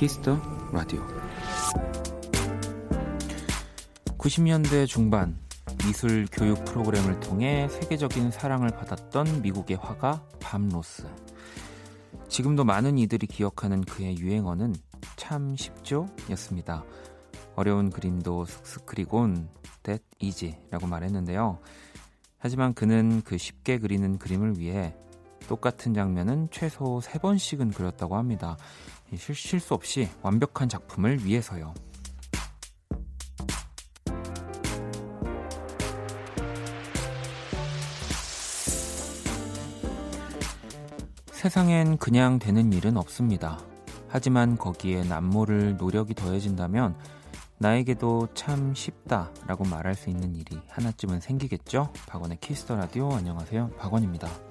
키스 더 라디오 90년대 중반 미술 교육 프로그램을 통해 세계적인 사랑을 받았던 미국의 화가 밥 로스. 지금도 많은 이들이 기억하는 그의 유행어는 참 쉽죠? 였습니다. 어려운 그림도 슥슥 그리곤 that easy 라고 말했는데요. 하지만 그는 그 쉽게 그리는 그림을 위해 똑같은 장면은 최소 3번씩은 그렸다고 합니다. 실, 실수 없이 완벽한 작품을 위해서요. 세상엔 그냥 되는 일은 없습니다. 하지만 거기에 남모를 노력이 더해진다면 나에게도 참 쉽다라고 말할 수 있는 일이 하나쯤은 생기겠죠? 박원의 키스 더 라디오 안녕하세요. 박원입니다.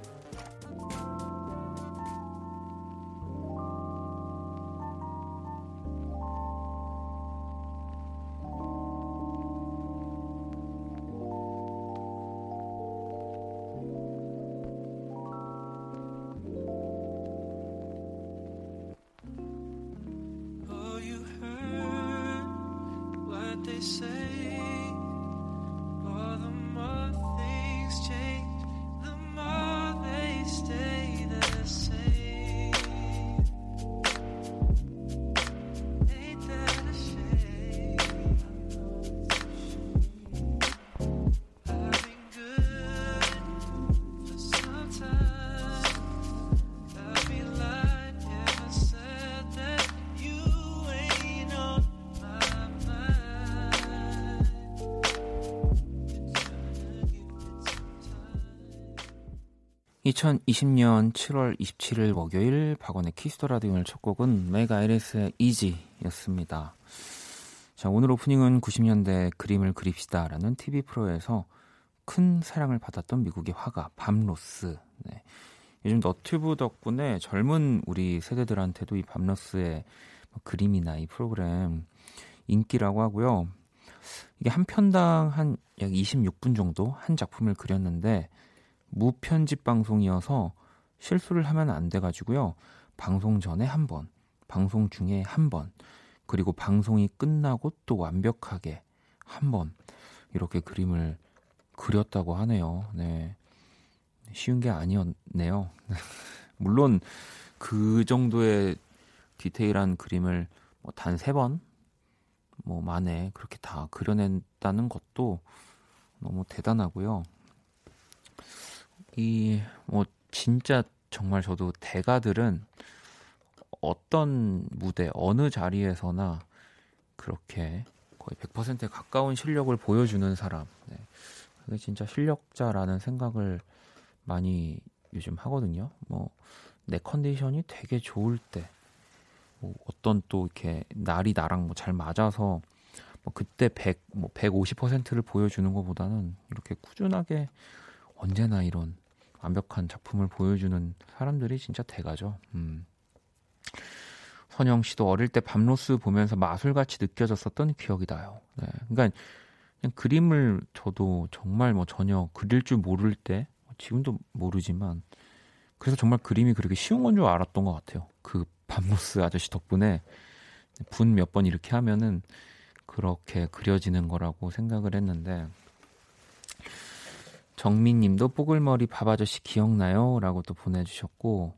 say. 2020년 7월 27일 목요일 박원의 키스 더 라디오 오늘 첫 곡은 Mac Ayres의 Easy였습니다. 자, 오늘 오프닝은 90년대 그림을 그립시다라는 TV 프로에서 큰 사랑을 받았던 미국의 화가 밥 로스. 네. 요즘 너튜브 덕분에 젊은 우리 세대들한테도 이 밥 로스의 뭐 그림이나 이 프로그램 인기라고 하고요. 이게 한 편당 한 약 26분 정도 한 작품을 그렸는데 무편집 방송이어서 실수를 하면 안 돼가지고요. 방송 전에 한 번, 방송 중에 한 번, 그리고 방송이 끝나고 또 완벽하게 한 번, 이렇게 그림을 그렸다고 하네요. 네. 쉬운 게 아니었네요. 물론 그 정도의 디테일한 그림을 뭐 단 세 번, 뭐 만에 그렇게 다 그려낸다는 것도 너무 대단하고요. 이 뭐 진짜 정말 저도 대가들은 어떤 무대 어느 자리에서나 그렇게 거의 100%에 가까운 실력을 보여주는 사람. 네. 그게 진짜 실력자라는 생각을 많이 요즘 하거든요. 뭐 내 컨디션이 되게 좋을 때, 뭐 어떤 또 이렇게 날이 나랑 뭐 잘 맞아서 뭐 그때 100, 뭐 150%를 보여주는 것보다는 이렇게 꾸준하게 언제나 이런 완벽한 작품을 보여주는 사람들이 진짜 대가죠. 음. 선영 씨도 어릴 때 밤로스 보면서 마술같이 느껴졌었던 기억이 나요. 네. 그러니까 그냥 그림을 저도 정말 뭐 전혀 그릴 줄 모를 때 지금도 모르지만 그래서 정말 그림이 그렇게 쉬운 건 줄 알았던 것 같아요. 그 밤로스 아저씨 덕분에 분 몇 번 이렇게 하면은 그렇게 그려지는 거라고 생각을 했는데 정민님도 뽀글머리 밥 아저씨 기억나요? 라고 또 보내주셨고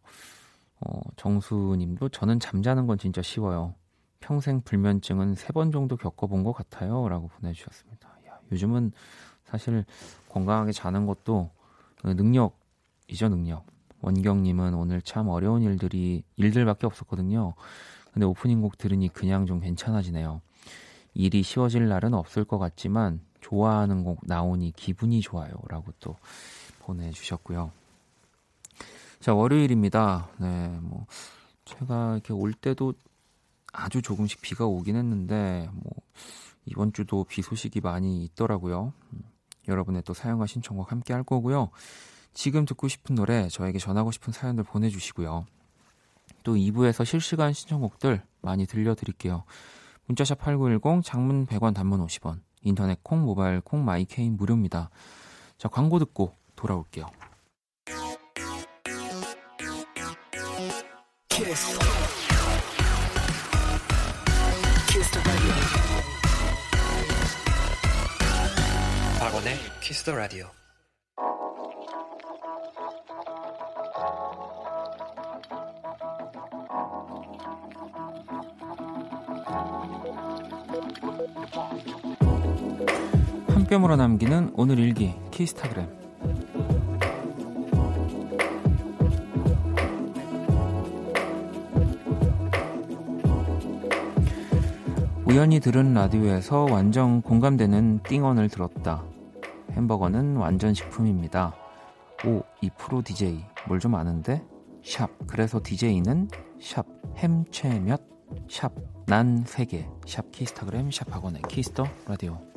어, 정수님도 저는 잠자는 건 진짜 쉬워요. 평생 불면증은 세 번 정도 겪어본 것 같아요. 라고 보내주셨습니다. 야, 요즘은 사실 건강하게 자는 것도 능력이죠, 능력. 원경님은 오늘 참 어려운 일들이, 일들밖에 없었거든요. 근데 오프닝 곡 들으니 그냥 좀 괜찮아지네요. 일이 쉬워질 날은 없을 것 같지만 좋아하는 곡 나오니 기분이 좋아요. 라고 또 보내주셨고요. 자, 월요일입니다. 네, 뭐, 제가 이렇게 올 때도 아주 조금씩 비가 오긴 했는데, 뭐, 이번 주도 비 소식이 많이 있더라고요. 음, 여러분의 또 사연과 신청곡 함께 할 거고요. 지금 듣고 싶은 노래, 저에게 전하고 싶은 사연들 보내주시고요. 또 2부에서 실시간 신청곡들 많이 들려드릴게요. 문자샵 8910, 장문 100원, 단문 50원, 인터넷 콩, 모바일 콩, 마이 K는 무료입니다. 자, 광고 듣고 돌아올게요. 박원의 키스 더 라디오. 한 뼘으로 남기는 오늘 일기 키스타그램 우연히 들은 라디오에서 완전 공감되는 띵언을 들었다. 햄버거는 완전 식품입니다. 오, 이 프로 DJ 뭘 좀 아는데? 샵. 그래서 DJ는 샵 햄최몇 샵 난 세 개 샵 키스타그램 샵 박원의 키스 더 라디오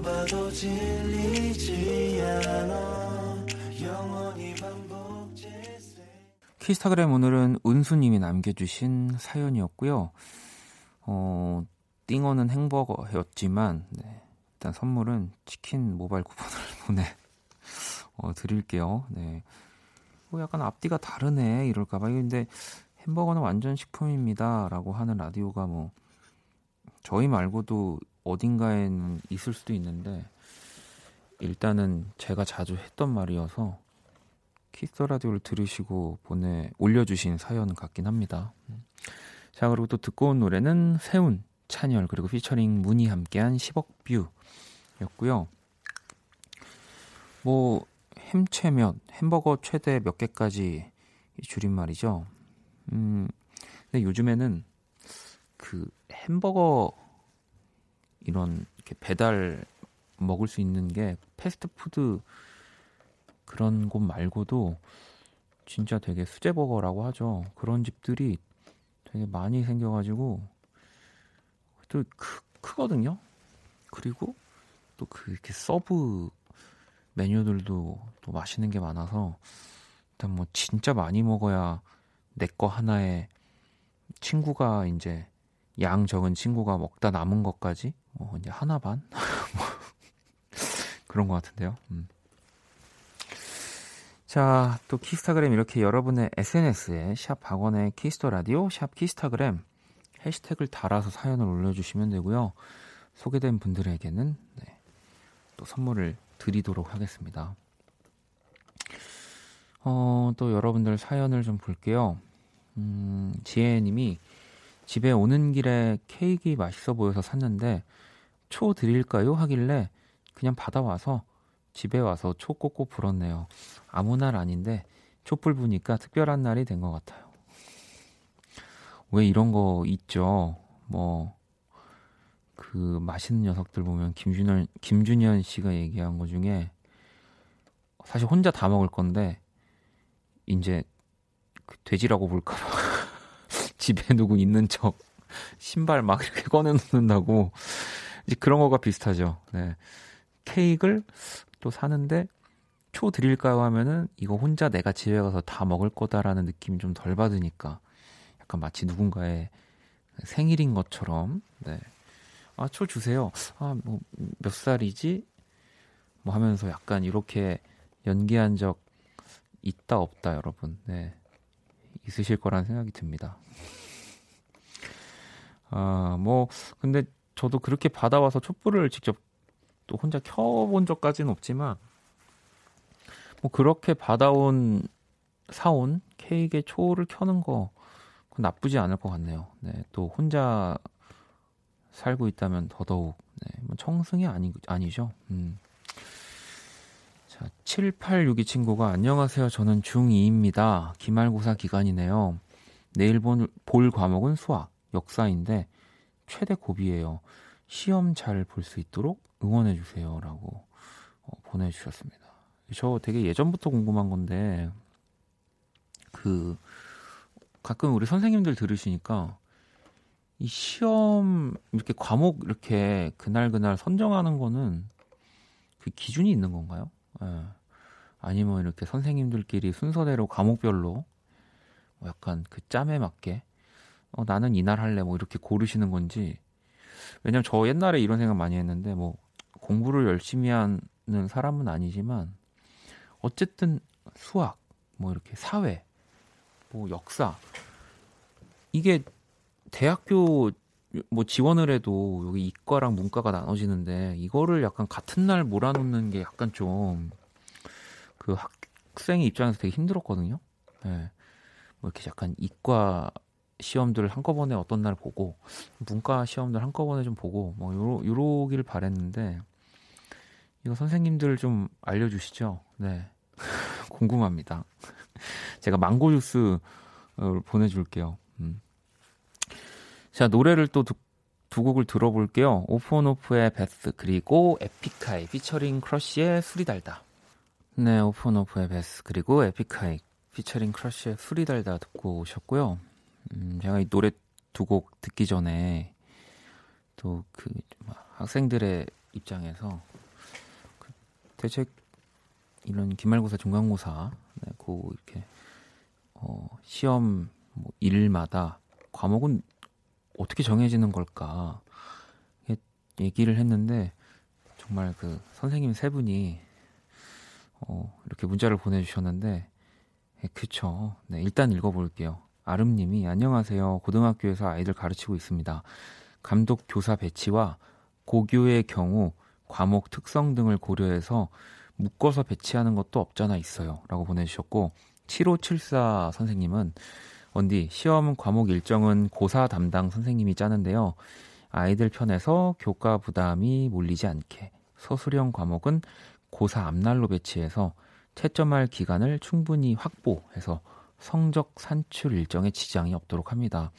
봐도 질리지 않아 영원히 반복재생 키스타그램 오늘은 은수님이 남겨주신 사연이었고요. 어, 띵어는 행버거였지만 네, 일단 선물은 치킨 모바일 쿠폰을 보내 어, 드릴게요. 네. 뭐 약간 앞뒤가 다르네 이럴까봐 근데 햄버거는 완전 식품입니다라고 하는 라디오가 뭐 저희 말고도 어딘가에는 있을 수도 있는데 일단은 제가 자주 했던 말이어서 키스 라디오를 들으시고 보내 올려주신 사연 같긴 합니다. 자 그리고 또 듣고 온 노래는 세훈, 찬열 그리고 피처링 MOON이 함께한 10억 뷰였고요. 뭐 햄최몇 햄버거 최대 몇 개까지 이 줄임말이죠. 음, 근데 요즘에는 그 햄버거 이런 이렇게 배달 먹을 수 있는 게 패스트푸드 그런 곳 말고도 진짜 되게 수제버거라고 하죠. 그런 집들이 되게 많이 생겨가지고 또 크, 크거든요. 그리고 또 그 이렇게 서브 메뉴들도 또 맛있는 게 많아서 일단 뭐 진짜 많이 먹어야 내 거 하나에 친구가 이제 양 적은 친구가 먹다 남은 것까지 뭐 이제 하나 반 뭐 그런 것 같은데요. 음. 자, 또 키스타그램 이렇게 여러분의 SNS에 샵 박원의 키스 더 라디오, 샵 키스타그램 해시태그를 달아서 사연을 올려주시면 되고요. 소개된 분들에게는 네, 또 선물을 드리도록 하겠습니다. 어, 또 여러분들 사연을 좀 볼게요. 음, 지혜님이 집에 오는 길에 케이크 맛있어 보여서 샀는데 초 드릴까요? 하길래 그냥 받아와서 집에 와서 초 꼭꼭 불었네요. 아무 날 아닌데 촛불 부니까 특별한 날이 된 것 같아요. 왜 이런 거 있죠? 뭐, 그 맛있는 녀석들 보면 김준현, 김준현 씨가 얘기한 것 중에 사실 혼자 다 먹을 건데 이제 그 돼지라고 볼까봐 집에 누구 있는 척 신발 막 이렇게 꺼내놓는다고 이제 그런 거가 비슷하죠. 네. 케이크를 또 사는데 초 드릴까요 하면은 이거 혼자 내가 집에 가서 다 먹을 거다라는 느낌이 좀 덜 받으니까 약간 마치 누군가의 생일인 것처럼 네. 아, 초 주세요. 아, 뭐 몇 살이지? 뭐 하면서 약간 이렇게 연기한 적 있다 없다 여러분. 네. 있으실 거란 생각이 듭니다. 아, 뭐 근데 저도 그렇게 받아와서 촛불을 직접 또 혼자 켜본 적까지는 없지만 뭐 그렇게 받아온 사온 케이크에 초를 켜는 거 나쁘지 않을 것 같네요. 네, 또 혼자 살고 있다면 더더욱 네, 뭐 청승이 아니, 아니죠. 음. 자, 7862 친구가 안녕하세요. 저는 중2입니다. 기말고사 기간이네요. 내일 본, 볼 과목은 수학, 역사인데 최대 고비예요. 시험 잘 볼 수 있도록 응원해 주세요라고 어, 보내 주셨습니다. 저 되게 예전부터 궁금한 건데 그 가끔 우리 선생님들 들으시니까 이 시험 이렇게 과목 이렇게 그날 그날 선정하는 거는 그 기준이 있는 건가요? 예. 아니면 이렇게 선생님들끼리 순서대로 과목별로 뭐 약간 그 짬에 맞게 어, 나는 이날 할래 뭐 이렇게 고르시는 건지 왜냐면 저 옛날에 이런 생각 많이 했는데 뭐 공부를 열심히 하는 사람은 아니지만 어쨌든 수학 뭐 이렇게 사회 뭐 역사 이게 대학교 뭐 지원을 해도 여기 이과랑 문과가 나눠지는데 이거를 약간 같은 날 몰아놓는 게 약간 좀 그 학생의 입장에서 되게 힘들었거든요. 네. 뭐 이렇게 약간 이과 시험들 한꺼번에 어떤 날 보고 문과 시험들 한꺼번에 좀 보고 뭐 요러 요러기를 바랬는데 이거 선생님들 좀 알려주시죠. 네 궁금합니다. 제가 망고 주스 보내줄게요. 음. 자 노래를 또두 곡을 들어볼게요. 오프온오프의 Bath 그리고 에픽하이 피처링 크러쉬의 술이 달다. 네 오프온오프의 Bath 그리고 에픽하이 피처링 크러쉬의 술이 달다 듣고 오셨고요. 음, 제가 이 노래 두 곡 듣기 전에 또 그 학생들의 입장에서 그 대체 이런 기말고사, 중간고사, 네, 그 이렇게 어, 시험 뭐 일마다 과목은 어떻게 정해지는 걸까 얘기를 했는데 정말 그 선생님 세 분이 어, 이렇게 문자를 보내주셨는데 예, 그쵸. 네, 일단 읽어볼게요. 아름님이 안녕하세요. 고등학교에서 아이들 가르치고 있습니다. 감독 교사 배치와 고교의 경우 과목 특성 등을 고려해서 묶어서 배치하는 것도 없잖아 있어요. 라고 보내주셨고 7574 선생님은 원디 시험 과목 일정은 고사 담당 선생님이 짜는데요. 아이들 편에서 교과 부담이 몰리지 않게 서술형 과목은 고사 앞날로 배치해서 채점할 기간을 충분히 확보해서 성적 산출 일정에 지장이 없도록 합니다.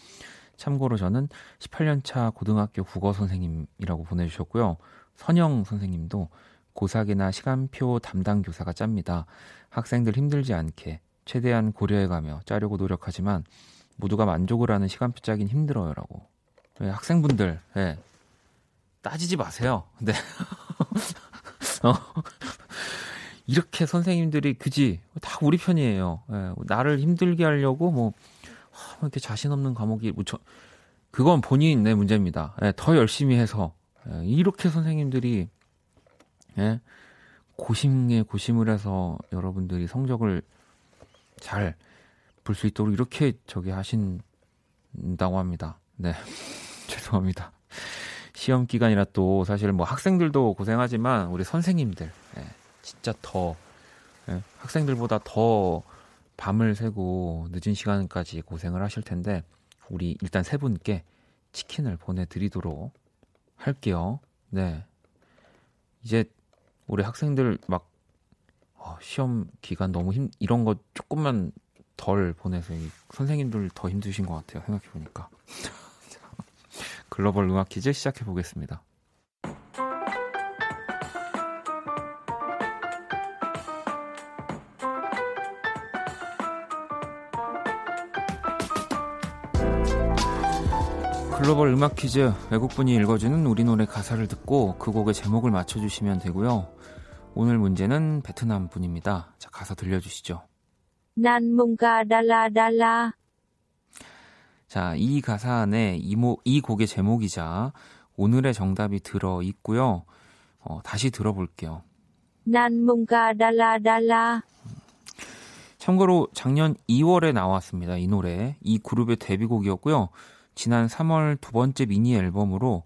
참고로 저는 18년차 고등학교 국어 선생님이라고 보내주셨고요. 선영 선생님도 고사기나 시간표 담당 교사가 짭니다. 학생들 힘들지 않게 최대한 고려해가며 짜려고 노력하지만 모두가 만족을 하는 시간표 짜긴 힘들어요라고. 네, 학생분들, 네, 따지지 마세요. 네. 어, 이렇게 선생님들이 그지 다 우리 편이에요. 예, 나를 힘들게 하려고 뭐, 뭐 이렇게 자신 없는 과목이 묻혀 그건 본인의 문제입니다. 예, 더 열심히 해서 예, 이렇게 선생님들이 예, 고심에 고심을 해서 여러분들이 성적을 잘 볼 수 있도록 이렇게 저기 하신다고 합니다. 네, 죄송합니다. 시험 기간이라 또 사실 뭐 학생들도 고생하지만 우리 선생님들 예, 진짜 더 예, 학생들보다 더 밤을 새고 늦은 시간까지 고생을 하실 텐데 우리 일단 세 분께 치킨을 보내드리도록 할게요. 네. 이제 우리 학생들 막 어, 시험 기간 너무 힘 이런 거 조금만 덜 보내서 선생님들 더 힘드신 것 같아요. 생각해 보니까. 글로벌 음악 퀴즈 시작해 보겠습니다. 글로벌 음악 퀴즈 외국분이 읽어주는 우리 노래 가사를 듣고 그 곡의 제목을 맞춰주시면 되고요. 오늘 문제는 베트남 분입니다. 자 가사 들려주시죠. 난 뭔가 달라 달라. 자, 이 가사 안에 이, 모, 이 곡의 제목이자 오늘의 정답이 들어 있고요. 어, 다시 들어볼게요. 난 뭔가 달라 달라. 참고로 작년 2월에 나왔습니다. 이 노래. 이 그룹의 데뷔곡이었고요. 지난 3월 두 번째 미니 앨범으로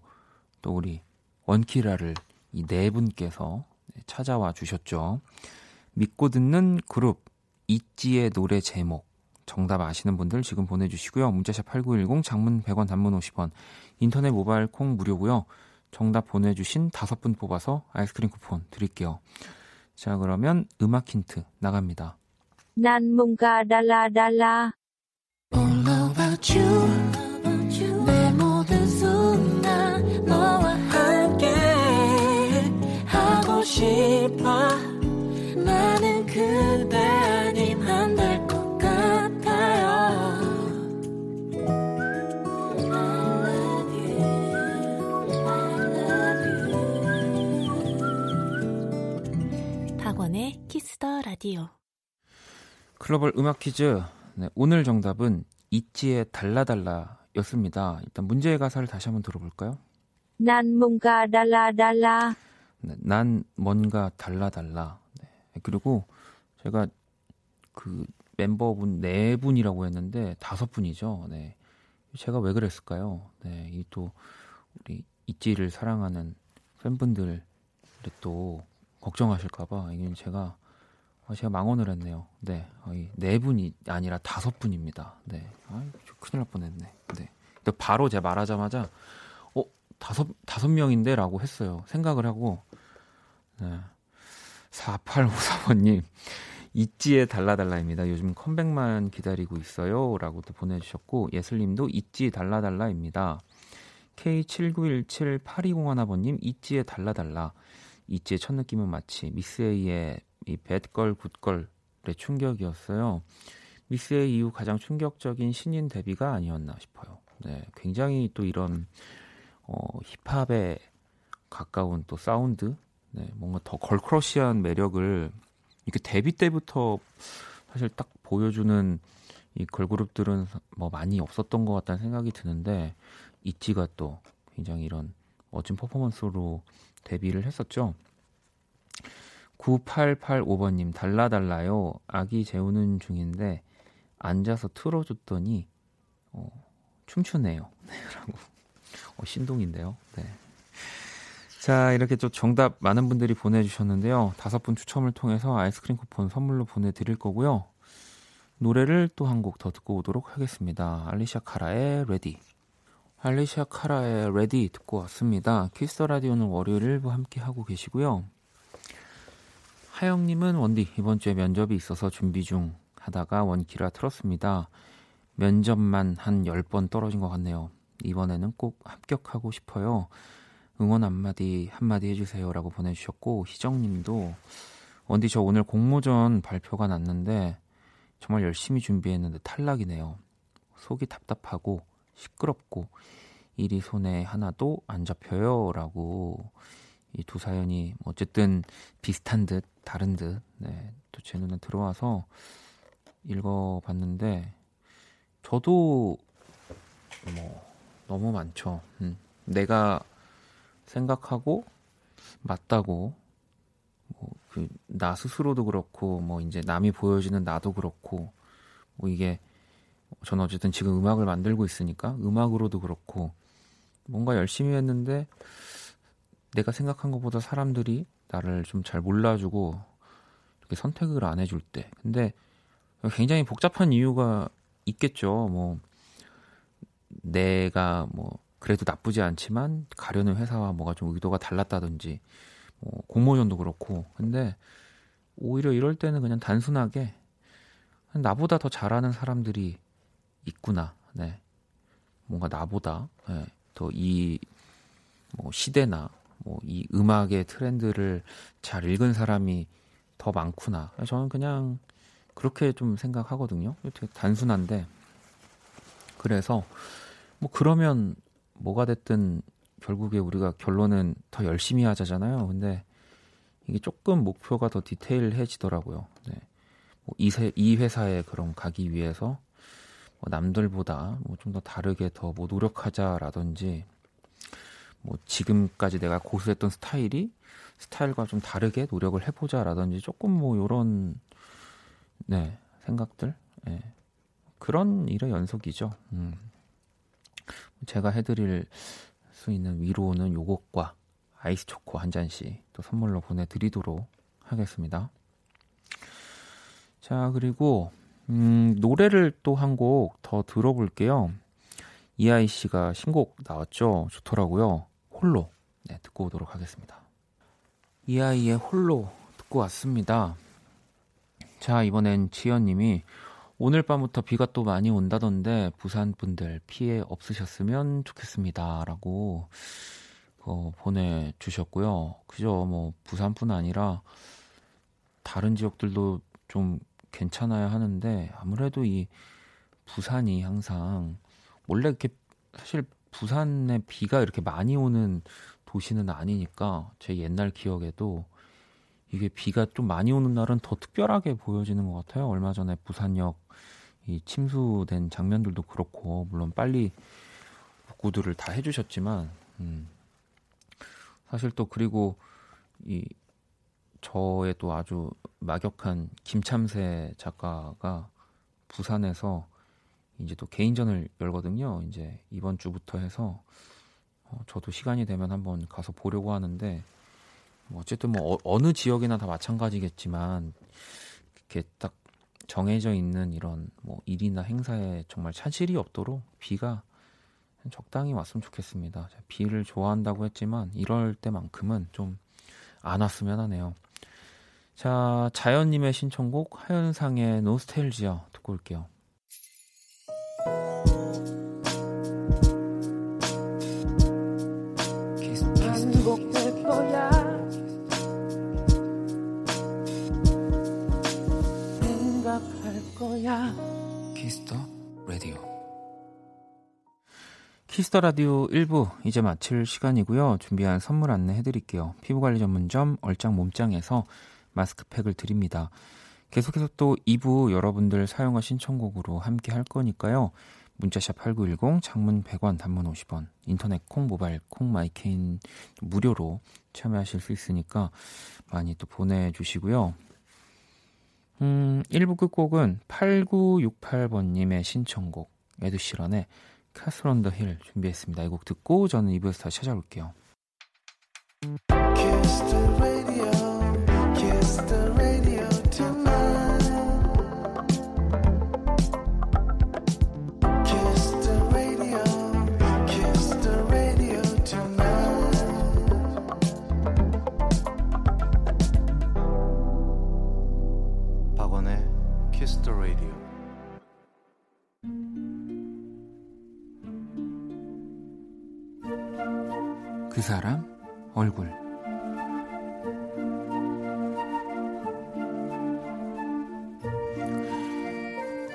또 우리 원키라를 이 네 분께서 찾아와 주셨죠. 믿고 듣는 그룹 있지의 노래 제목 정답 아시는 분들 지금 보내주시고요. 문자샵 8910 장문 100원 단문 50원 인터넷 모바일 콩 무료고요. 정답 보내주신 다섯 분 뽑아서 아이스크림 쿠폰 드릴게요. 자, 그러면 음악 힌트 나갑니다. 난 뭔가 달라 달라. All about you. 박원의 키스 더 라디오. 글로벌 음악 퀴즈. 네, 오늘 정답은 있지의 달라달라였습니다. 일단 문제의 가사를 다시 한번 들어볼까요? 난 뭔가 달라 달라. 네, 난 뭔가 달라 달라. 네, 그리고 제가 그 멤버분 네 분이라고 했는데 다섯 분이죠. 네. 제가 왜 그랬을까요? 네, 이 또 우리 있지를 사랑하는 팬분들 또 걱정하실까봐 이건 제가 아, 제가 망언을 했네요. 네, 어, 이네 분이 아니라 다섯 분입니다. 네, 아, 큰일 날 뻔했네. 네, 바로 제가 말하자마자 어 다섯 다섯 명인데라고 했어요. 생각을 하고 네. 4854번님 있지의 달라달라입니다. 요즘 컴백만 기다리고 있어요. 라고 또 보내주셨고 예슬님도 있지 달라달라입니다. K79178201번님 있지의 달라달라 있지의 첫 느낌은 마치 미스 A의 이 Bad Girl Good Girl의 충격이었어요. 미스 A 이후 가장 충격적인 신인 데뷔가 아니었나 싶어요. 네, 굉장히 또 이런 어, 힙합에 가까운 또 사운드, 네, 뭔가 더 걸크러시한 매력을 이렇게 데뷔 때부터 사실 딱 보여주는 이 걸그룹들은 뭐 많이 없었던 것 같다는 생각이 드는데 있지가 또 굉장히 이런 멋진 퍼포먼스로 데뷔를 했었죠. 9885번님 달라달라요. 아기 재우는 중인데 앉아서 틀어줬더니 어, 춤추네요. 네, 라고 어, 신동인데요. 네. 자 이렇게 또 정답 많은 분들이 보내주셨는데요. 다섯 분 추첨을 통해서 아이스크림 쿠폰 선물로 보내드릴 거고요. 노래를 또 한 곡 더 듣고 오도록 하겠습니다. 알레시아 카라의 Ready. 알레시아 카라의 Ready 듣고 왔습니다. 키스 라디오는 월요일 일부 함께 하고 계시고요. 하영님은 원디 이번 주에 면접이 있어서 준비 중 하다가 원키라 틀었습니다. 면접만 한 10번 떨어진 것 같네요. 이번에는 꼭 합격하고 싶어요. 응원 한마디 한마디 해주세요라고 보내주셨고 희정님도 원디 저 오늘 공모전 발표가 났는데 정말 열심히 준비했는데 탈락이네요. 속이 답답하고 시끄럽고 일이 손에 하나도 안 잡혀요라고 이 두 사연이 어쨌든 비슷한 듯 다른 듯 네, 또 제 눈에 들어와서 읽어봤는데 저도 뭐 너무 많죠. 음, 내가 생각하고 맞다고 뭐 그 나 스스로도 그렇고 뭐 이제 남이 보여주는 나도 그렇고 뭐 이게 저는 어쨌든 지금 음악을 만들고 있으니까 음악으로도 그렇고 뭔가 열심히 했는데 내가 생각한 것보다 사람들이 나를 좀 잘 몰라주고 이렇게 선택을 안 해줄 때. 근데 굉장히 복잡한 이유가 있겠죠. 뭐 내가 뭐 그래도 나쁘지 않지만 가려는 회사와 뭐가 좀 의도가 달랐다든지 뭐 공모전도 그렇고 근데 오히려 이럴 때는 그냥 단순하게 나보다 더 잘하는 사람들이 있구나. 네. 뭔가 나보다 네. 더이 뭐 시대나 뭐 이 음악의 트렌드를 잘 읽은 사람이 더 많구나. 저는 그냥 그렇게 좀 생각하거든요. 되게 단순한데 그래서 뭐 그러면 뭐가 됐든 결국에 우리가 결론은 더 열심히 하자잖아요. 근데 이게 조금 목표가 더 디테일해지더라고요. 네. 뭐 이, 세, 이 회사에 그럼 가기 위해서 뭐 남들보다 뭐 좀 더 다르게 더 뭐 노력하자라든지 뭐 지금까지 내가 고수했던 스타일이 스타일과 좀 다르게 노력을 해보자라든지 조금 뭐 요런 네 생각들 네. 그런 일의 연속이죠. 음. 제가 해드릴 수 있는 위로는 요것과 아이스 초코 한 잔씩 또 선물로 보내드리도록 하겠습니다. 자, 그리고, 음, 노래를 또 한 곡 더 들어볼게요. 이하이 씨가 신곡 나왔죠? 좋더라고요. 홀로. 네, 듣고 오도록 하겠습니다. 이 아이의 홀로 듣고 왔습니다. 자, 이번엔 지연님이 오늘 밤부터 비가 또 많이 온다던데 부산 분들 피해 없으셨으면 좋겠습니다. 라고 어, 보내주셨고요. 그죠? 뭐 부산뿐 아니라 다른 지역들도 좀 괜찮아야 하는데 아무래도 이 부산이 항상 원래 이렇게 사실 부산에 비가 이렇게 많이 오는 도시는 아니니까 제 옛날 기억에도 이게 비가 좀 많이 오는 날은 더 특별하게 보여지는 것 같아요. 얼마 전에 부산역 이 침수된 장면들도 그렇고 물론 빨리 복구들을 다 해주셨지만 음, 사실 또 그리고 이 저의 또 아주 막역한 김참새 작가가 부산에서 이제 또 개인전을 열거든요. 이제 이번 주부터 해서 어, 저도 시간이 되면 한번 가서 보려고 하는데 뭐 어쨌든 뭐 어, 느 지역이나 다 마찬가지겠지만 이렇게 딱 정해져 있는 이런 뭐 일이나 행사에 정말 차질이 없도록 비가 적당히 왔으면 좋겠습니다. 비를 좋아한다고 했지만 이럴 때만큼은 좀 안 왔으면 하네요. 자, 자연님의 신청곡 하현상의 노스탤지어 듣고 올게요. 거야. 키스 더 라디오. 키스 더 라디오 1부 이제 마칠 시간이고요. 준비한 선물 안내 해 드릴게요. 피부관리 전문점 얼짱 몸짱에서 마스크팩을 드립니다. 계속해서 또 2부 여러분들 사용하 신청곡으로 함께 할 거니까요. 문자샵 8910 장문 100원 단문 50원 인터넷 콩 모바일 콩 my K는 무료로 참여하실 수 있으니까 많이 또 보내주시고요. 음, 1부 끝곡은 8968번님의 신청곡 에드 시런의 Castle on the Hill 준비했습니다. 이 곡 듣고 저는 2부에서 다시 찾아올게요. 그 사람 얼굴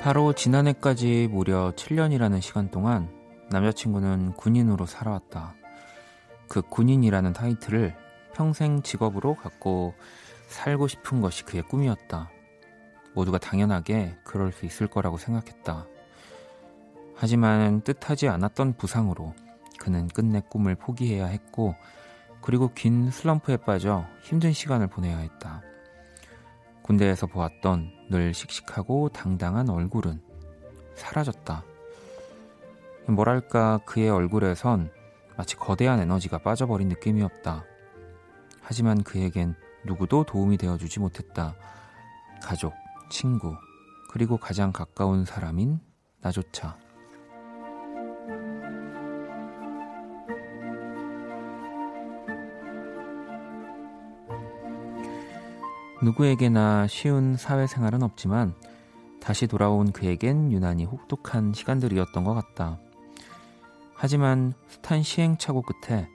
바로 지난해까지 무려 7년이라는 시간 동안 남자친구는 군인으로 살아왔다. 그 군인이라는 타이틀을 평생 직업으로 갖고 살고 싶은 것이 그의 꿈이었다. 모두가 당연하게 그럴 수 있을 거라고 생각했다. 하지만 뜻하지 않았던 부상으로 그는 끝내 꿈을 포기해야 했고 그리고 긴 슬럼프에 빠져 힘든 시간을 보내야 했다. 군대에서 보았던 늘 씩씩하고 당당한 얼굴은 사라졌다. 뭐랄까 그의 얼굴에선 마치 거대한 에너지가 빠져버린 느낌이었다. 하지만 그에겐 누구도 도움이 되어주지 못했다. 가족, 친구, 그리고 가장 가까운 사람인 나조차. 누구에게나 쉬운 사회생활은 없지만 다시 돌아온 그에겐 유난히 혹독한 시간들이었던 것 같다. 하지만 숱한 시행착오 끝에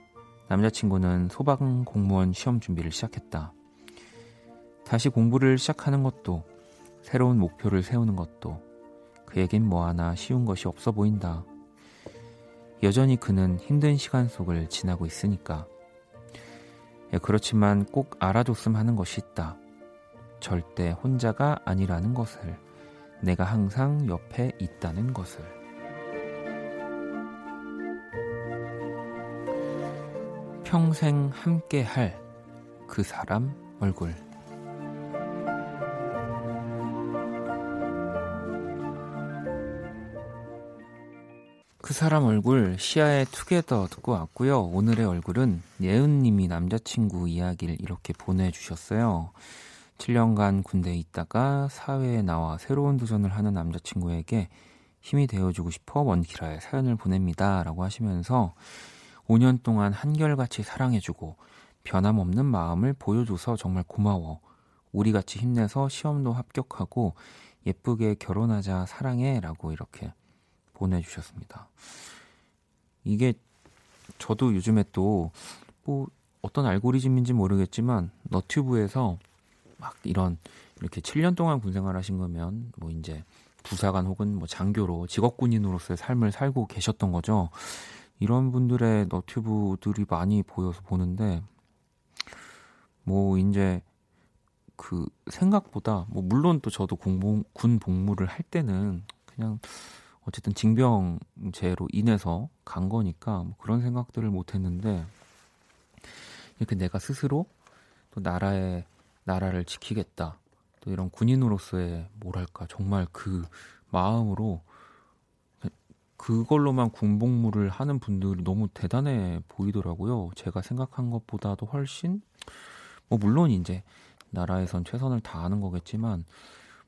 남자친구는 소방 공무원 시험 준비를 시작했다. 다시 공부를 시작하는 것도 새로운 목표를 세우는 것도 그에겐 뭐 하나 쉬운 것이 없어 보인다. 여전히 그는 힘든 시간 속을 지나고 있으니까. 예, 그렇지만 꼭 알아줬음 하는 것이 있다. 절대 혼자가 아니라는 것을, 내가 항상 옆에 있다는 것을. 평생 함께 할 그 사람 얼굴. 그 사람 얼굴 시아의 투게더 듣고 왔고요. 오늘의 얼굴은 예은님이 남자친구 이야기를 이렇게 보내주셨어요. 7년간 군대에 있다가 사회에 나와 새로운 도전을 하는 남자친구에게 힘이 되어주고 싶어 원키라에 사연을 보냅니다. 라고 하시면서 5년 동안 한결같이 사랑해주고 변함없는 마음을 보여줘서 정말 고마워. 우리 같이 힘내서 시험도 합격하고 예쁘게 결혼하자 사랑해 라고 이렇게 보내주셨습니다. 이게 저도 요즘에 또 뭐 어떤 알고리즘인지 모르겠지만 너튜브에서 막 이런 이렇게 7년 동안 군 생활하신 거면 뭐 이제 부사관 혹은 뭐 장교로 직업 군인으로서의 삶을 살고 계셨던 거죠. 이런 분들의 너튜브들이 많이 보여서 보는데 뭐 이제 그 생각보다 뭐 물론 또 저도 공복, 군 복무를 할 때는 그냥 어쨌든 징병제로 인해서 간 거니까 뭐 그런 생각들을 못 했는데 이렇게 내가 스스로 또 나라의 나라를 지키겠다. 또 이런 군인으로서의 뭐랄까 정말 그 마음으로 그걸로만 군복무를 하는 분들이 너무 대단해 보이더라고요. 제가 생각한 것보다도 훨씬 뭐 물론 이제 나라에선 최선을 다하는 거겠지만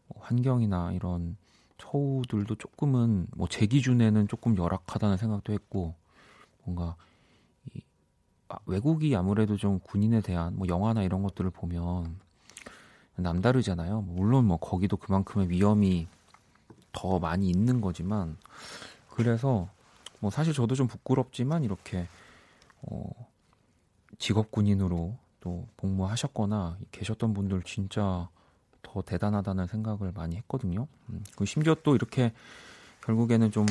뭐 환경이나 이런 처우들도 조금은 뭐 제 기준에는 조금 열악하다는 생각도 했고 뭔가 외국이 아무래도 좀 군인에 대한 뭐 영화나 이런 것들을 보면 남다르잖아요. 물론 뭐 거기도 그만큼의 위험이 더 많이 있는 거지만 그래서 뭐 사실 저도 좀 부끄럽지만 이렇게 어 직업 군인으로 또 복무하셨거나 계셨던 분들 진짜 더 대단하다는 생각을 많이 했거든요. 음, 그 심지어 또 이렇게 결국에는 좀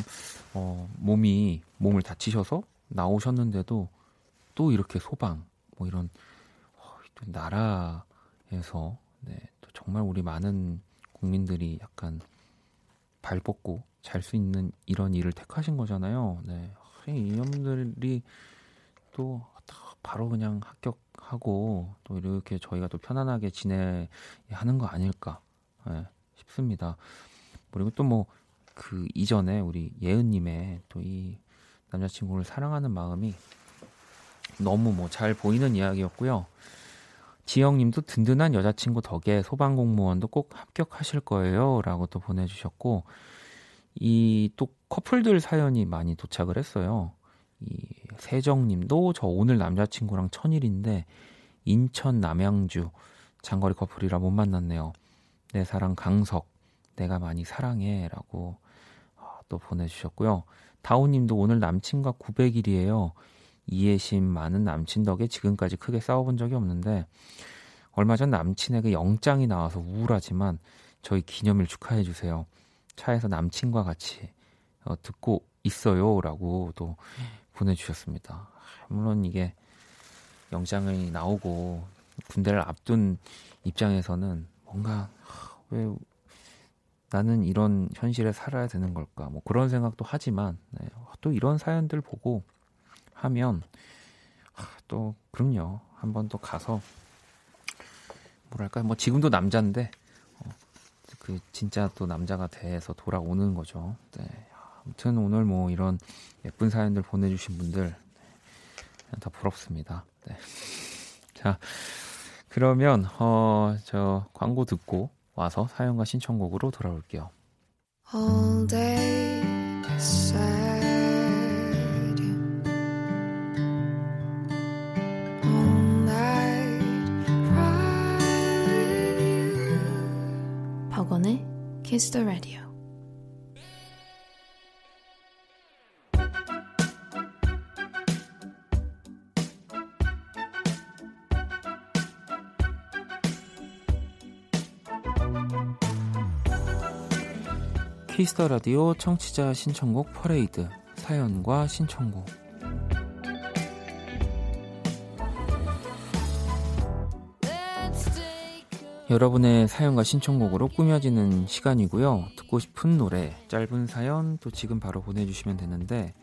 어, 몸이 몸을 다치셔서 나오셨는데도 또 이렇게 소방 뭐 이런 어, 또 나라에서 네, 또 정말 우리 많은 국민들이 약간 발 뻗고 잘 수 있는 이런 일을 택하신 거잖아요. 네, 이념들이 또 바로 그냥 합격하고 또 이렇게 저희가 또 편안하게 지내 하는 거 아닐까 네, 싶습니다. 그리고 또 뭐 그 이전에 우리 예은님의 또 이 남자친구를 사랑하는 마음이 너무 뭐 잘 보이는 이야기였고요. 지영님도 든든한 여자친구 덕에 소방공무원도 꼭 합격하실 거예요.라고 또 보내주셨고 이 또 커플들 사연이 많이 도착을 했어요. 이 세정님도 저 오늘 남자친구랑 천일인데 인천 남양주 장거리 커플이라 못 만났네요. 내 사랑 강석 내가 많이 사랑해 라고 아, 또 보내주셨고요. 다우님도 오늘 남친과 900일이에요. 이해심 많은 남친 덕에 지금까지 크게 싸워본 적이 없는데 얼마 전 남친에게 영장이 나와서 우울하지만 저희 기념일 축하해 주세요. 차에서 남친과 같이 어, 듣고 있어요라고 또 보내주셨습니다. 물론 이게 영장이 나오고 군대를 앞둔 입장에서는 뭔가 왜 나는 이런 현실에 살아야 되는 걸까 뭐 그런 생각도 하지만 네, 또 이런 사연들 보고 하면 또 그럼요 한번 또 가서 뭐랄까 뭐 지금도 남자인데 어, 그 진짜 또 남자가 돼서 돌아오는 거죠. 네. 아무튼 오늘 뭐 이런 예쁜 사연들 보내주신 분들 네, 다 부럽습니다. 네. 자 그러면 어, 저 광고 듣고 와서 사연과 신청곡으로 돌아올게요. All day. Kiss the Radio. Kiss the Radio 청취자 신청곡 퍼레이드 사연과 신청곡 여러분의 사연과 신청곡으로 꾸며지는 시간이고요. 듣고 싶은 노래, 짧은 사연 또 지금 바로 보내주시면 되는데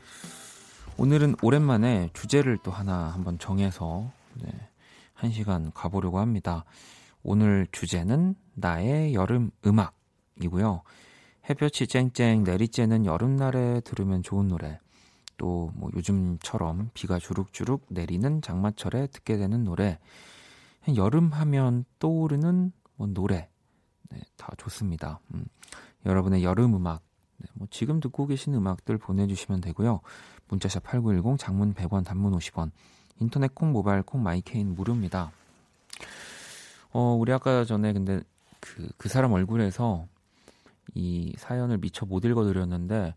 오늘은 오랜만에 주제를 또 하나 한번 정해서 네, 한 시간 가보려고 합니다. 오늘 주제는 나의 여름 음악이고요. 햇볕이 쨍쨍 내리쬐는 여름날에 들으면 좋은 노래 또 뭐 요즘처럼 비가 주룩주룩 내리는 장마철에 듣게 되는 노래 여름 하면 떠오르는 뭐 노래 네, 다 좋습니다. 음, 여러분의 여름 음악 네, 뭐 지금 듣고 계신 음악들 보내주시면 되고요. 문자샵 8910 장문 100원 단문 50원 인터넷 콩 모바일 콩 my K는 무료입니다. 어 우리 아까 전에 근데 그, 그 사람 얼굴에서 이 사연을 미처 못 읽어드렸는데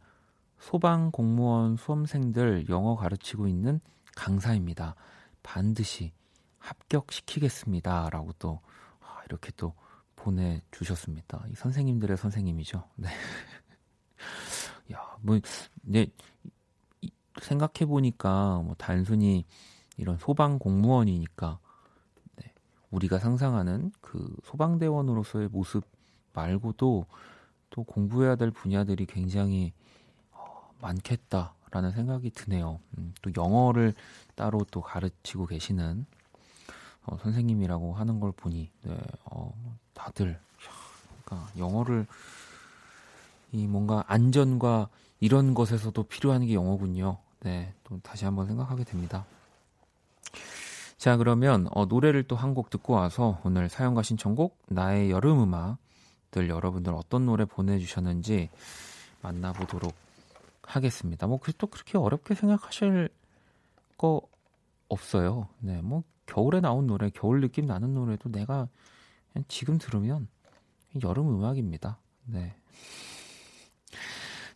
소방 공무원 수험생들 영어 가르치고 있는 강사입니다. 반드시 합격시키겠습니다. 라고 또 아, 이렇게 또 보내주셨습니다. 이 선생님들의 선생님이죠. 네. 야, 뭐, 네, 생각해보니까 뭐 단순히 이런 소방 공무원이니까 네, 우리가 상상하는 그 소방대원으로서의 모습 말고도 또 공부해야 될 분야들이 굉장히 어, 많겠다라는 생각이 드네요. 음, 또 영어를 따로 또 가르치고 계시는 어, 선생님이라고 하는 걸 보니 네, 어, 다들 그러니까 영어를 이 뭔가 안전과 이런 것에서도 필요한 게 영어군요. 네, 또 다시 한번 생각하게 됩니다. 자, 그러면 어, 노래를 또 한 곡 듣고 와서 오늘 사연과 신청곡 나의 여름 음악들 여러분들 어떤 노래 보내주셨는지 만나보도록 하겠습니다. 뭐 또 그렇게 어렵게 생각하실 거 없어요. 네, 뭐 겨울에 나온 노래, 겨울 느낌 나는 노래도 내가 지금 들으면 여름 음악입니다. 네.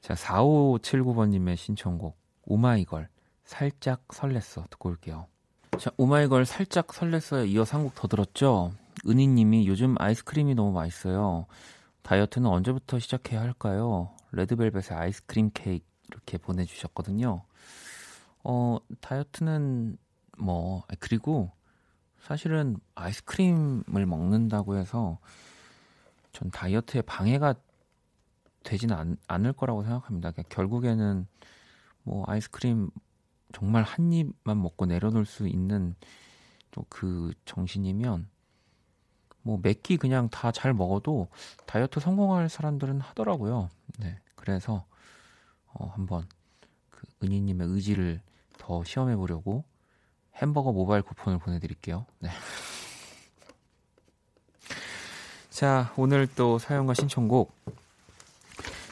자, 4579번님의 신청곡, 오마이걸, 살짝 설렜어. 듣고 올게요. 자, 오마이걸 살짝 설렜어에 이어 한곡 더 들었죠? 은희님이 요즘 아이스크림이 너무 맛있어요. 다이어트는 언제부터 시작해야 할까요? 레드벨벳의 아이스크림 케이크 이렇게 보내주셨거든요. 어, 다이어트는 뭐, 그리고 사실은 아이스크림을 먹는다고 해서 전 다이어트에 방해가 되지는 않, 않을 거라고 생각합니다. 그러니까 결국에는 뭐 아이스크림 정말 한 입만 먹고 내려놓을 수 있는 또 그 정신이면 뭐 몇 끼 그냥 다 잘 먹어도 다이어트 성공할 사람들은 하더라고요. 네. 그래서 어, 한번 그 은희님의 의지를 더 시험해 보려고 햄버거 모바일 쿠폰을 보내드릴게요. 네. 자, 오늘 또 사연과 신청곡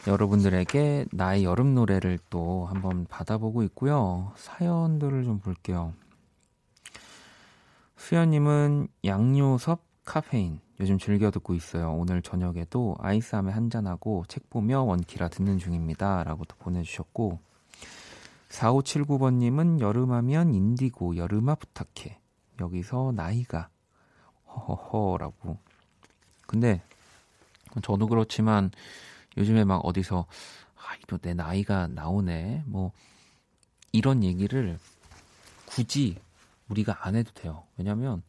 여러분들에게 나의 여름 노래를 또 한번 받아보고 있고요. 사연들을 좀 볼게요. 수연님은 양요섭 카페인 요즘 즐겨 듣고 있어요. 오늘 저녁에도 아이스함에 한잔하고 책 보며 원키라 듣는 중입니다. 라고 또 보내주셨고 4579번님은 여름하면 인디고 여름아 부탁해. 여기서 나이가 허허허라고. 근데 저도 그렇지만 요즘에 막 어디서 아, 이거 내 나이가 나오네. 뭐 이런 얘기를 굳이 우리가 안 해도 돼요. 왜냐면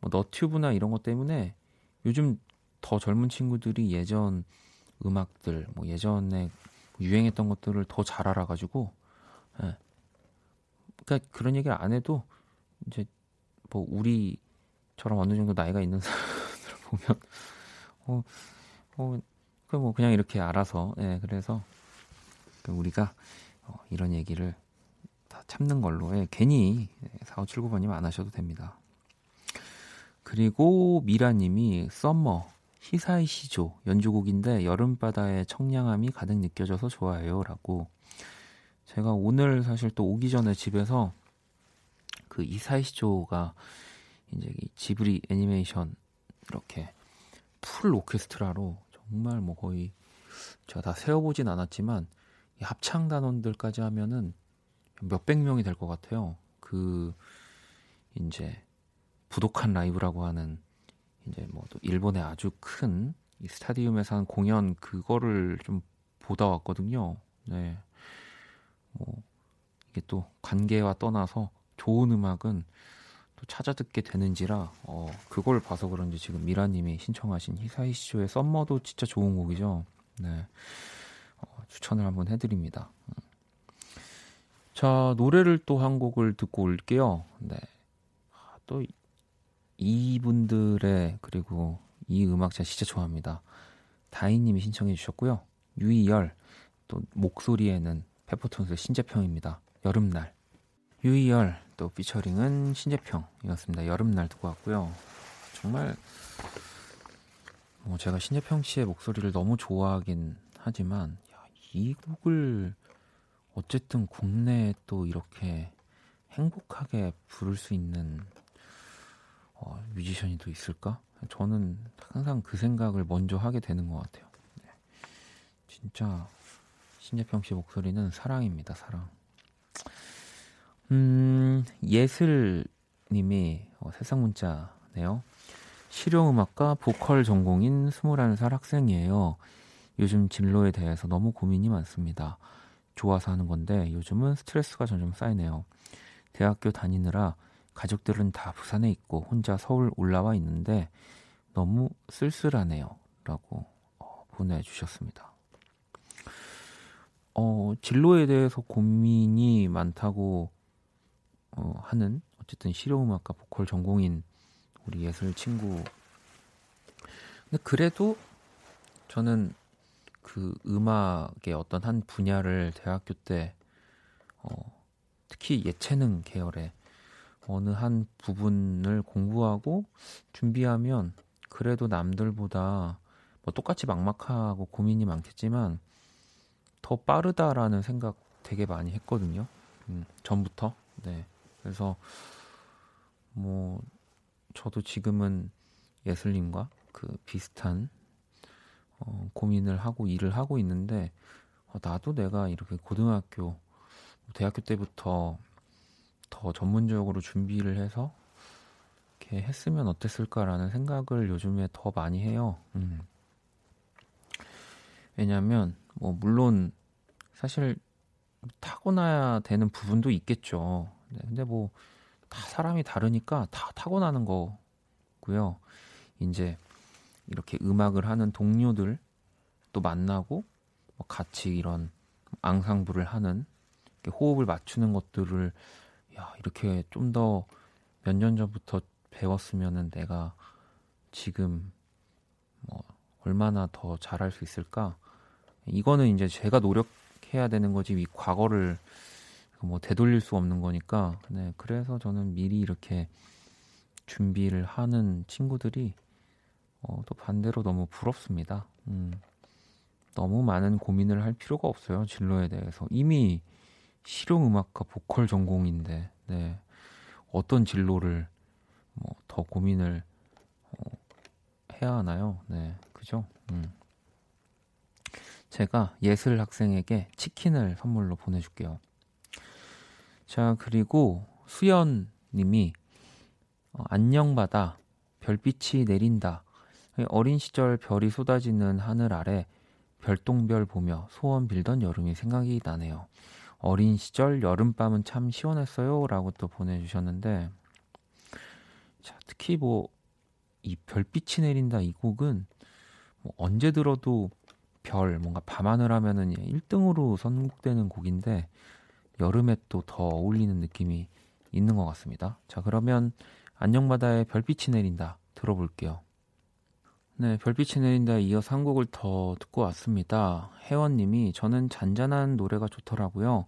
뭐 너튜브나 이런 것 때문에 요즘 더 젊은 친구들이 예전 음악들, 뭐 예전에 유행했던 것들을 더 잘 알아가지고 예. 그러니까 그런 얘기를 안 해도 이제 뭐 우리처럼 어느 정도 나이가 있는 사람들 보면 어, 어, 그뭐 그냥 이렇게 알아서 예, 그래서 그 우리가 어, 이런 얘기를 다 참는 걸로 예, 괜히 4579번님 안 하셔도 됩니다. 그리고 미라님이 Summer 히사이시 조 연주곡인데 여름바다의 청량함이 가득 느껴져서 좋아요라고 제가 오늘 사실 또 오기 전에 집에서 그 히사이시 조가 이제 지브리 애니메이션 이렇게 풀 오케스트라로 정말 뭐 거의 제가 다 세어보진 않았지만 합창 단원들까지 하면은 몇백 명이 될 것 같아요. 그 이제 부독한 라이브라고 하는 이제 뭐 또 일본의 아주 큰 스타디움에서 한 공연 그거를 좀 보다 왔거든요. 네. 뭐 이게 또 관계와 떠나서 좋은 음악은 또 찾아 듣게 되는지라 어 그걸 봐서 그런지 지금 미라님이 신청하신 히사이시조의 썸머도 진짜 좋은 곡이죠. 네 어, 추천을 한번 해드립니다. 음. 자 노래를 또 한 곡을 듣고 올게요. 네. 아, 또 이분들의 그리고 이 음악 제가 진짜 좋아합니다. 다희님이 신청해 주셨고요. 유이열 또 목소리에는 페퍼톤스의 신재평입니다. 여름날. 유이열 또 피처링은 신재평이었습니다. 여름날 듣고 왔고요. 정말 뭐 제가 신재평 씨의 목소리를 너무 좋아하긴 하지만 야, 이 곡을 어쨌든 국내에 또 이렇게 행복하게 부를 수 있는 어, 뮤지션이 또 있을까? 저는 항상 그 생각을 먼저 하게 되는 것 같아요. 네. 진짜 신재평 씨 목소리는 사랑입니다, 사랑. 음, 예슬님이 어, 세상 문자네요. 실용음악과 보컬 전공인 21살 학생이에요. 요즘 진로에 대해서 너무 고민이 많습니다. 좋아서 하는 건데 요즘은 스트레스가 점점 쌓이네요. 대학교 다니느라 가족들은 다 부산에 있고 혼자 서울 올라와 있는데 너무 쓸쓸하네요. 라고 어, 보내주셨습니다. 어, 진로에 대해서 고민이 많다고 어, 하는 어쨌든 실용음악과 보컬 전공인 우리 예술 친구. 근데 그래도 저는 그 음악의 어떤 한 분야를 대학교 때 어, 특히 예체능 계열의 어느 한 부분을 공부하고 준비하면 그래도 남들보다 뭐 똑같이 막막하고 고민이 많겠지만 더 빠르다라는 생각 되게 많이 했거든요. 음, 전부터. 네. 그래서 뭐 저도 지금은 예슬님과 그 비슷한 어, 고민을 하고 일을 하고 있는데 어, 나도 내가 이렇게 고등학교, 대학교 때부터 더 전문적으로 준비를 해서 이렇게 했으면 어땠을까라는 생각을 요즘에 더 많이 해요. 음. 왜냐하면 뭐 물론 사실 타고나야 되는 부분도 있겠죠. 네, 근데 뭐 다 사람이 다르니까 다 타고나는 거고요. 이제 이렇게 음악을 하는 동료들 또 만나고 뭐 같이 이런 앙상블을 하는 호흡을 맞추는 것들을 야 이렇게 좀 더 몇 년 전부터 배웠으면은 내가 지금 뭐 얼마나 더 잘할 수 있을까? 이거는 이제 제가 노력해야 되는 거지 이 과거를 뭐 되돌릴 수 없는 거니까. 네, 그래서 저는 미리 이렇게 준비를 하는 친구들이 어, 또 반대로 너무 부럽습니다. 음, 너무 많은 고민을 할 필요가 없어요. 진로에 대해서. 이미 실용 음악과 보컬 전공인데, 네. 어떤 진로를 뭐 더 고민을 어, 해야 하나요? 네, 그죠? 음. 제가 예슬 학생에게 치킨을 선물로 보내줄게요. 자, 그리고 수연 님이 어, 안녕 바다 별빛이 내린다. 어린 시절 별이 쏟아지는 하늘 아래 별똥별 보며 소원 빌던 여름이 생각이 나네요. 어린 시절 여름밤은 참 시원했어요. 라고 또 보내주셨는데, 자, 특히 뭐, 이 별빛이 내린다 이 곡은 뭐 언제 들어도 별, 뭔가 밤하늘 하면은 1등으로 선곡되는 곡인데, 여름에 또 더 어울리는 느낌이 있는 것 같습니다. 자, 그러면 안녕바다의 별빛이 내린다 들어볼게요. 네, 별빛이 내린다 이어서 한 곡을 더 듣고 왔습니다. 혜원님이 저는 잔잔한 노래가 좋더라고요.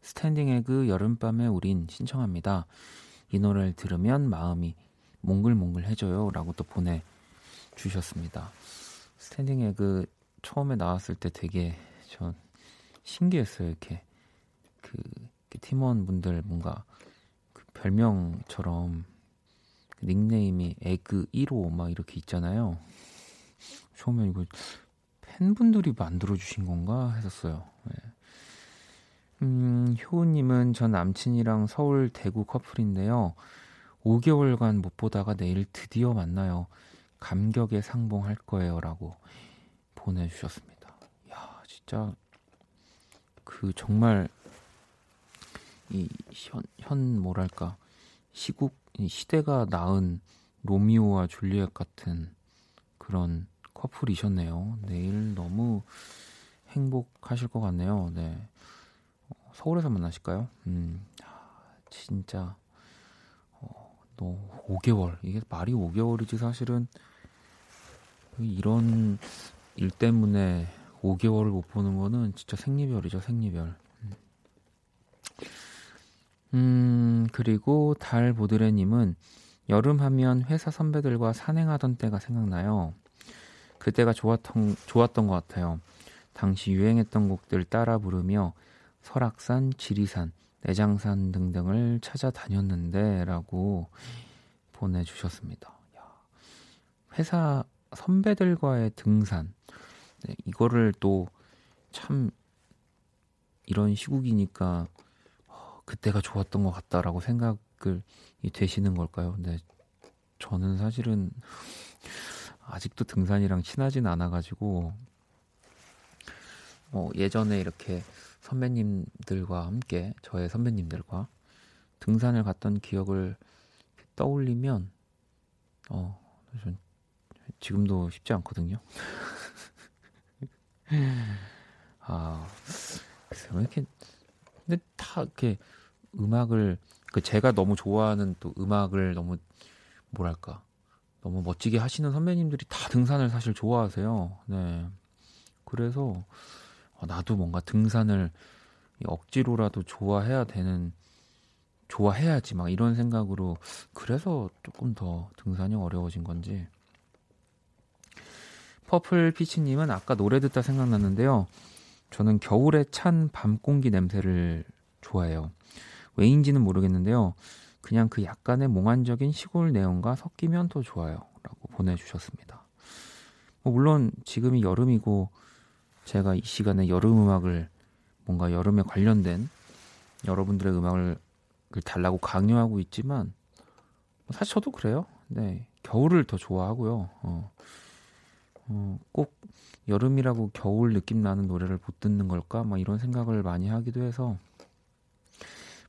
스탠딩 에그 여름밤에 우린 신청합니다. 이 노래를 들으면 마음이 몽글몽글해져요. 라고 또 보내주셨습니다. 스탠딩 에그 처음에 나왔을 때 되게 전 신기했어요. 이렇게 그 팀원분들 뭔가 그 별명처럼 그 닉네임이 에그 1호 막 이렇게 있잖아요. 처음에 이거 팬분들이 만들어주신 건가 했었어요. 네. 음, 효우님은 전 남친이랑 서울 대구 커플인데요. 5개월간 못 보다가 내일 드디어 만나요. 감격에 상봉할 거예요. 라고 보내주셨습니다. 야, 진짜, 그, 정말, 이, 현, 현, 뭐랄까, 시국, 시대가 낳은 로미오와 줄리엣 같은 그런 커플이셨네요. 내일 너무 행복하실 것 같네요. 네. 어, 서울에서 만나실까요? 음, 진짜, 어, 너 5개월. 이게 말이 5개월이지 사실은 이런 일 때문에 5개월을 못 보는 거는 진짜 생리별이죠, 생리별. 음, 그리고 달 보드레님은 여름 하면 회사 선배들과 산행하던 때가 생각나요. 그때가 좋았던, 좋았던 것 같아요. 당시 유행했던 곡들 따라 부르며 설악산, 지리산, 내장산 등등을 찾아다녔는데 라고 보내주셨습니다. 야, 회사 선배들과의 등산 네, 이거를 또 참 이런 시국이니까 어, 그때가 좋았던 것 같다라고 생각을 이 되시는 걸까요? 근데 저는 사실은 아직도 등산이랑 친하진 않아가지고 어, 예전에 이렇게 선배님들과 함께 저의 선배님들과 등산을 갔던 기억을 떠올리면 어, 전 지금도 쉽지 않거든요. 아, 글쎄요, 왜 이렇게 근데 다 이렇게 음악을 그 제가 너무 좋아하는 또 음악을 너무 뭐랄까 너무 멋지게 하시는 선배님들이 다 등산을 사실 좋아하세요. 네. 그래서 어, 나도 뭔가 등산을 억지로라도 좋아해야 되는 좋아해야지 막 이런 생각으로 그래서 조금 더 등산이 어려워진 건지 퍼플 피치님은 아까 노래 듣다 생각났는데요. 저는 겨울에 찬 밤 공기 냄새를 좋아해요. 왜인지는 모르겠는데요. 그냥 그 약간의 몽환적인 시골 내용과 섞이면 더 좋아요. 라고 보내주셨습니다. 뭐 물론 지금이 여름이고 제가 이 시간에 여름 음악을 뭔가 여름에 관련된 여러분들의 음악을 달라고 강요하고 있지만 사실 저도 그래요. 네, 겨울을 더 좋아하고요. 어, 어, 꼭 여름이라고 겨울 느낌 나는 노래를 못 듣는 걸까? 막 이런 생각을 많이 하기도 해서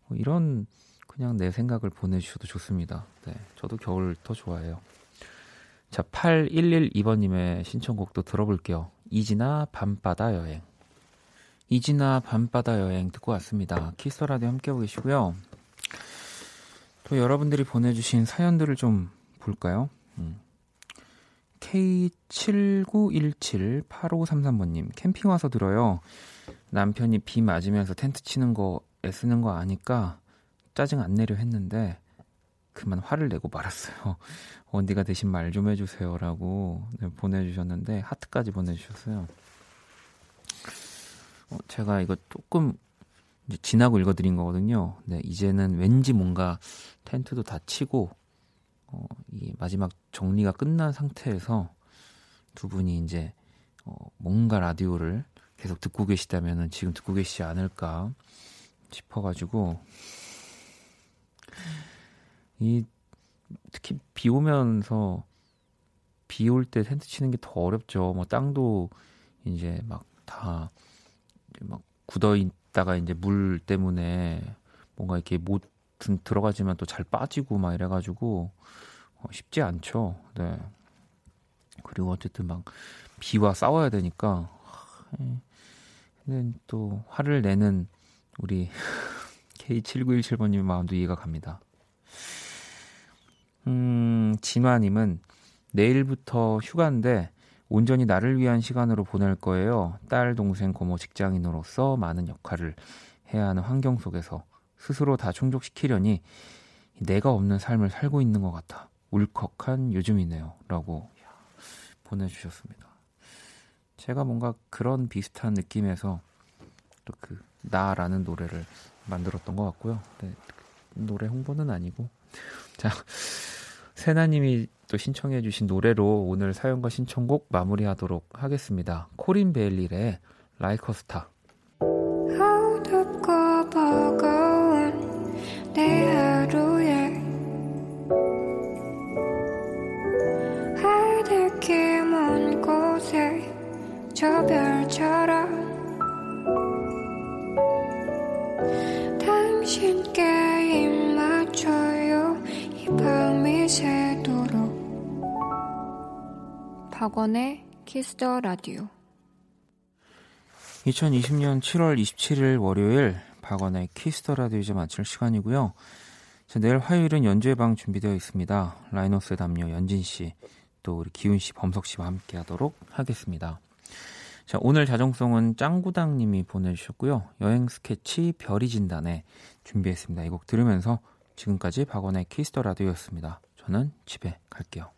뭐 이런 그냥 내 생각을 보내주셔도 좋습니다. 네, 저도 겨울 더 좋아해요. 자, 8112번님의 신청곡도 들어볼게요. 이지나 밤바다 여행. 이지나 밤바다 여행 듣고 왔습니다. 키스라디오 함께하고 계시고요. 또 여러분들이 보내주신 사연들을 좀 볼까요? 음. K79178533번님, 캠핑 와서 들어요. 남편이 비 맞으면서 텐트 치는 거 애쓰는 거 아니까 짜증 안 내려 했는데 그만 화를 내고 말았어요. 언니가 대신 말 좀 해주세요 라고 네, 보내주셨는데 하트까지 보내주셨어요. 어, 제가 이거 조금 지나고 읽어드린 거거든요. 네, 이제는 왠지 뭔가 텐트도 다 치고 어, 이 마지막 정리가 끝난 상태에서 두 분이 이제 어, 뭔가 라디오를 계속 듣고 계시다면은 지금 듣고 계시지 않을까 싶어가지고 이 특히 비 오면서 비 올 때 텐트 치는 게 더 어렵죠. 뭐 땅도 이제 막 다막 굳어 있다가 이제 물 때문에 뭔가 이렇게 못 들어가지만 또 잘 빠지고 막 이래가지고 어, 쉽지 않죠. 네. 그리고 어쨌든 막 비와 싸워야 되니까. 예. 근데 또 화를 내는 우리 K7917번님의 마음도 이해가 갑니다. 음, 진화님은 내일부터 휴가인데 온전히 나를 위한 시간으로 보낼 거예요. 딸, 동생, 고모, 직장인으로서 많은 역할을 해야 하는 환경 속에서 스스로 다 충족시키려니 내가 없는 삶을 살고 있는 것 같아. 울컥한 요즘이네요. 라고 보내주셨습니다. 제가 뭔가 그런 비슷한 느낌에서 또 그 나라는 노래를 만들었던 것 같고요. 네, 노래 홍보는 아니고. 자, 세나님이 또 신청해주신 노래로 오늘 사연과 신청곡 마무리하도록 하겠습니다. 코린 베일리의 라이커 스타. 박원의 Kiss the Radio 2020년 7월 27일 월요일 박원의 Kiss the Radio 이제 마칠 시간이고요. 자, 내일 화요일은 연주회 방 준비되어 있습니다. 라이너스 담요 연진 씨, 또 우리 기훈 씨, 범석 씨와 함께 하도록 하겠습니다. 자, 오늘 자정송은 짱구당 님이 보내주셨고요. 여행 스케치 별이 진다네 준비했습니다. 이 곡 들으면서 지금까지 박원의 Kiss the Radio였습니다. 저는 집에 갈게요.